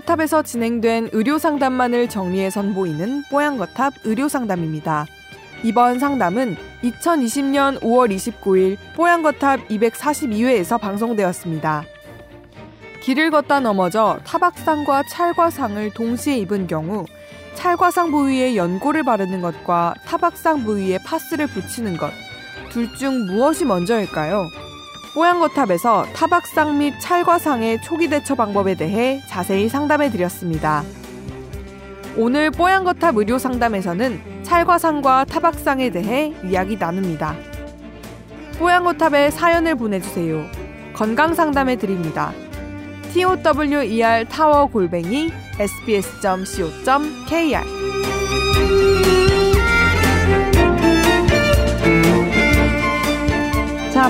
뽀양거탑에서 진행된 의료 상담만을 정리해 선보이는 뽀양거탑 의료 상담입니다. 이번 상담은 2020년 5월 29일 뽀양거탑 242회에서 방송되었습니다. 길을 걷다 넘어져 타박상과 찰과상을 동시에 입은 경우 찰과상 부위에 연고를 바르는 것과 타박상 부위에 파스를 붙이는 것, 둘 중 무엇이 먼저일까요? 뽀양거탑에서 타박상 및 찰과상의 초기 대처 방법에 대해 자세히 상담해 드렸습니다. 오늘 뽀양거탑 의료 상담에서는 찰과상과 타박상에 대해 이야기 나눕니다. 뽀양거탑에 사연을 보내주세요. 건강 상담해 드립니다. tower 타워 골뱅이 sbs.co.kr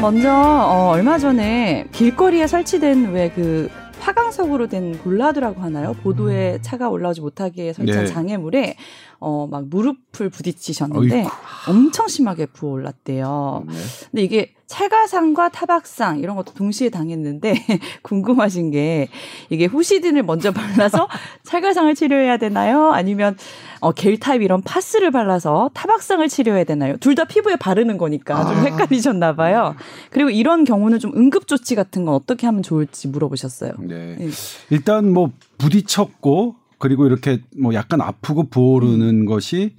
먼저 어, 얼마 전에 길거리에 설치된 왜 그 화강석으로 된 볼라드라고 하나요? 보도에 차가 올라오지 못하게 설치한 네. 장애물에 어, 막 무릎을 부딪히셨는데 어이구. 엄청 심하게 부어올랐대요. 네. 근데 이게 찰과상과 타박상 이런 것도 동시에 당했는데 궁금하신 게 이게 후시딘을 먼저 발라서 찰과상을 치료해야 되나요? 아니면 어, 겔 타입 이런 파스를 발라서 타박상을 치료해야 되나요? 둘 다 피부에 바르는 거니까 좀 아. 헷갈리셨나 봐요. 그리고 이런 경우는 좀 응급 조치 같은 건 어떻게 하면 좋을지 물어보셨어요. 네. 네. 일단 뭐 부딪혔고 그리고 이렇게 뭐 약간 아프고 부어오르는 것이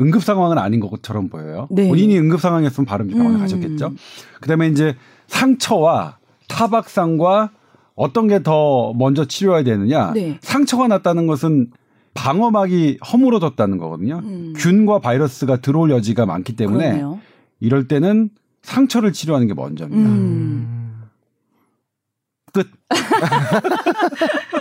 응급 상황은 아닌 것처럼 보여요. 네. 본인이 응급 상황이었으면 바로 병원에 음. 가셨겠죠. 그다음에 이제 상처와 타박상과 어떤 게 더 먼저 치료해야 되느냐? 네. 상처가 났다는 것은 방어막이 허물어졌다는 거거든요. 음. 균과 바이러스가 들어올 여지가 많기 때문에 그러네요. 이럴 때는 상처를 치료하는 게 먼저입니다. 음. 끝.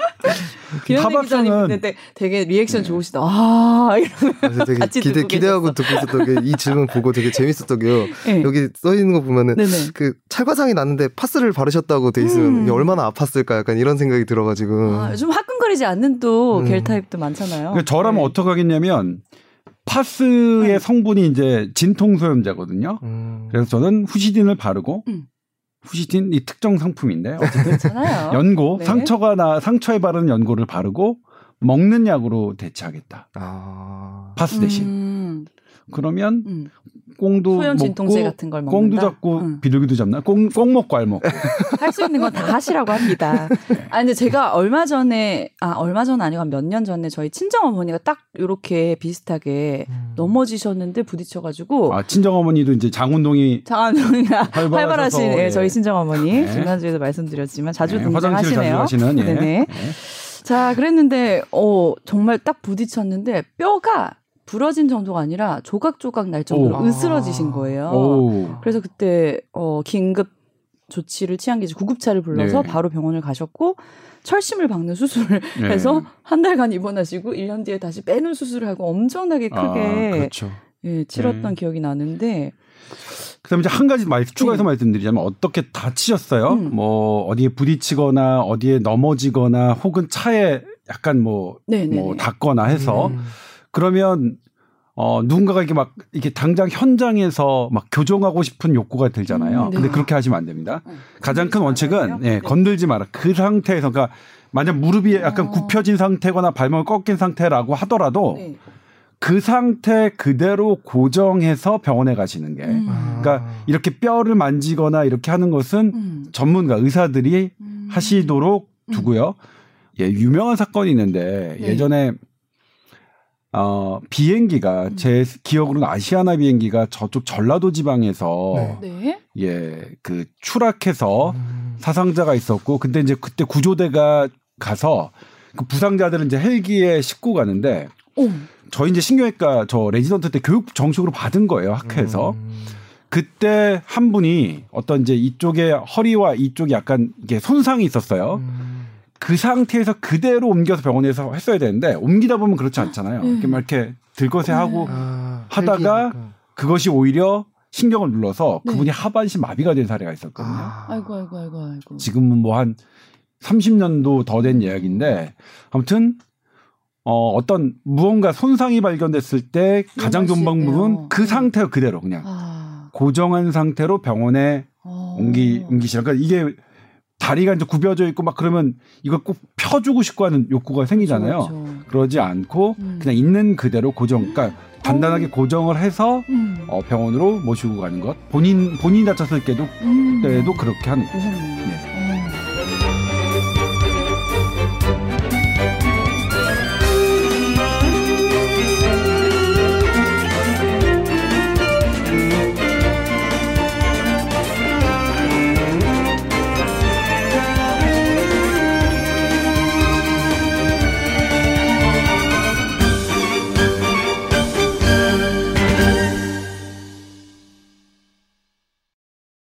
김현민 타박상은- 기자님 근데 되게 리액션 좋으시다. 아, 이런 그래서 되게 같이 기대 듣고 기대하고 듣고 있었던 게 이 질문 보고 되게 재밌었던 게요. 네. 여기 써 있는 거 보면은 네네. 그 찰과상이 났는데 파스를 바르셨다고 돼 있으면 음. 얼마나 아팠을까 약간 이런 생각이 들어가지고 아, 요즘 화끈거리지 않는 또 음. 겔 타입도 많잖아요. 그러니까 저라면 네. 어떻게 하겠냐면 파스의 네. 성분이 이제 진통소염제거든요. 음. 그래서 저는 후시딘을 바르고 음. 후시딘 이 특정 상품인데 어쨌든. 연고 네. 상처가 나 상처에 바르는 연고를 바르고 먹는 약으로 대체하겠다. 아. 파스 대신. 음, 그러면 음. 꽁도 먹고 같은 걸 먹는다. 꽁도 잡고 음. 비둘기도 잡나? 꽁, 꽁 먹고 알 먹고. 할수 있는 건 다 하시라고 합니다. 아 근데 제가 얼마 전에 아 얼마 전 아니고 한 몇 년 전에 저희 친정 어머니가 딱 이렇게 비슷하게 음. 넘어지셨는데 부딪혀 가지고 아 친정 어머니도 이제 장운동이 활발하셔서, 활발하신 예, 예. 저희 친정 어머니 네. 지난주에도 말씀드렸지만 자주 네, 등장하시네요. 예. 네네. 네. 자, 그랬는데, 어, 정말 딱 부딪혔는데, 뼈가 부러진 정도가 아니라 조각조각 날 정도로 오. 으스러지신 거예요. 오. 그래서 그때, 어, 긴급 조치를 취한 게 이제 구급차를 불러서 네. 바로 병원을 가셨고, 철심을 박는 수술을 네. 해서 한 달간 입원하시고, 1년 뒤에 다시 빼는 수술을 하고 엄청나게 크게 아, 그렇죠. 예, 치렀던 네. 기억이 나는데, 그다음에 이제 한 가지 말 추가해서 음. 말씀드리자면 어떻게 다치셨어요? 음. 뭐 어디에 부딪히거나 어디에 넘어지거나 혹은 차에 약간 뭐, 네네. 뭐 닿거나 해서 음. 그러면 어 누군가가 이렇게 막 이렇게 당장 현장에서 막 교정하고 싶은 욕구가 들잖아요. 음, 네. 근데 그렇게 하시면 안 됩니다. 어, 가장 큰 원칙은? 예, 네. 건들지 마라. 그 상태에서 그러니까 만약 무릎이 약간 어. 굽혀진 상태거나 발목이 꺾인 상태라고 하더라도 네. 그 상태 그대로 고정해서 병원에 가시는 게 음. 그러니까 이렇게 뼈를 만지거나 이렇게 하는 것은 음. 전문가 의사들이 음. 하시도록 두고요. 예, 유명한 사건이 있는데 네. 예전에 어 비행기가 음. 제 기억으로는 아시아나 비행기가 저쪽 전라도 지방에서 네. 네. 예, 그 추락해서 음. 사상자가 있었고 근데 이제 그때 구조대가 가서 그 부상자들은 이제 헬기에 싣고 가는데 오. 저희 이제 신경외과 저 레지던트 때 교육 정식으로 받은 거예요 학회에서 음. 그때 한 분이 어떤 이제 이쪽에 허리와 이쪽에 약간 이게 손상이 있었어요. 음. 그 상태에서 그대로 옮겨서 병원에서 했어야 되는데 옮기다 보면 그렇지 않잖아요. 음. 이렇게 막 이렇게 들것에 하고 아, 하다가 헬기니까. 그것이 오히려 신경을 눌러서 네. 그분이 하반신 마비가 된 사례가 있었거든요. 아. 아이고 아이고 아이고 아이고. 지금은 뭐 한 30년도 더 된 이야기인데 아무튼 어 어떤 무언가 손상이 발견됐을 때 가장 좋은. 방법은 그 상태 그대로 그냥 아. 고정한 상태로 병원에 어. 옮기 옮기시라. 그러니까 이게 다리가 이제 굽여져 있고 막 그러면 이걸 꼭 펴주고 싶고 하는 욕구가 생기잖아요. 그렇죠. 그러지 않고 음. 그냥 있는 그대로 고정, 그러니까 단단하게 고정을 해서 음. 어, 병원으로 모시고 가는 것. 본인 본인이 다쳤을 때도 음. 때도 그렇게 하는. 무섭네요. 네.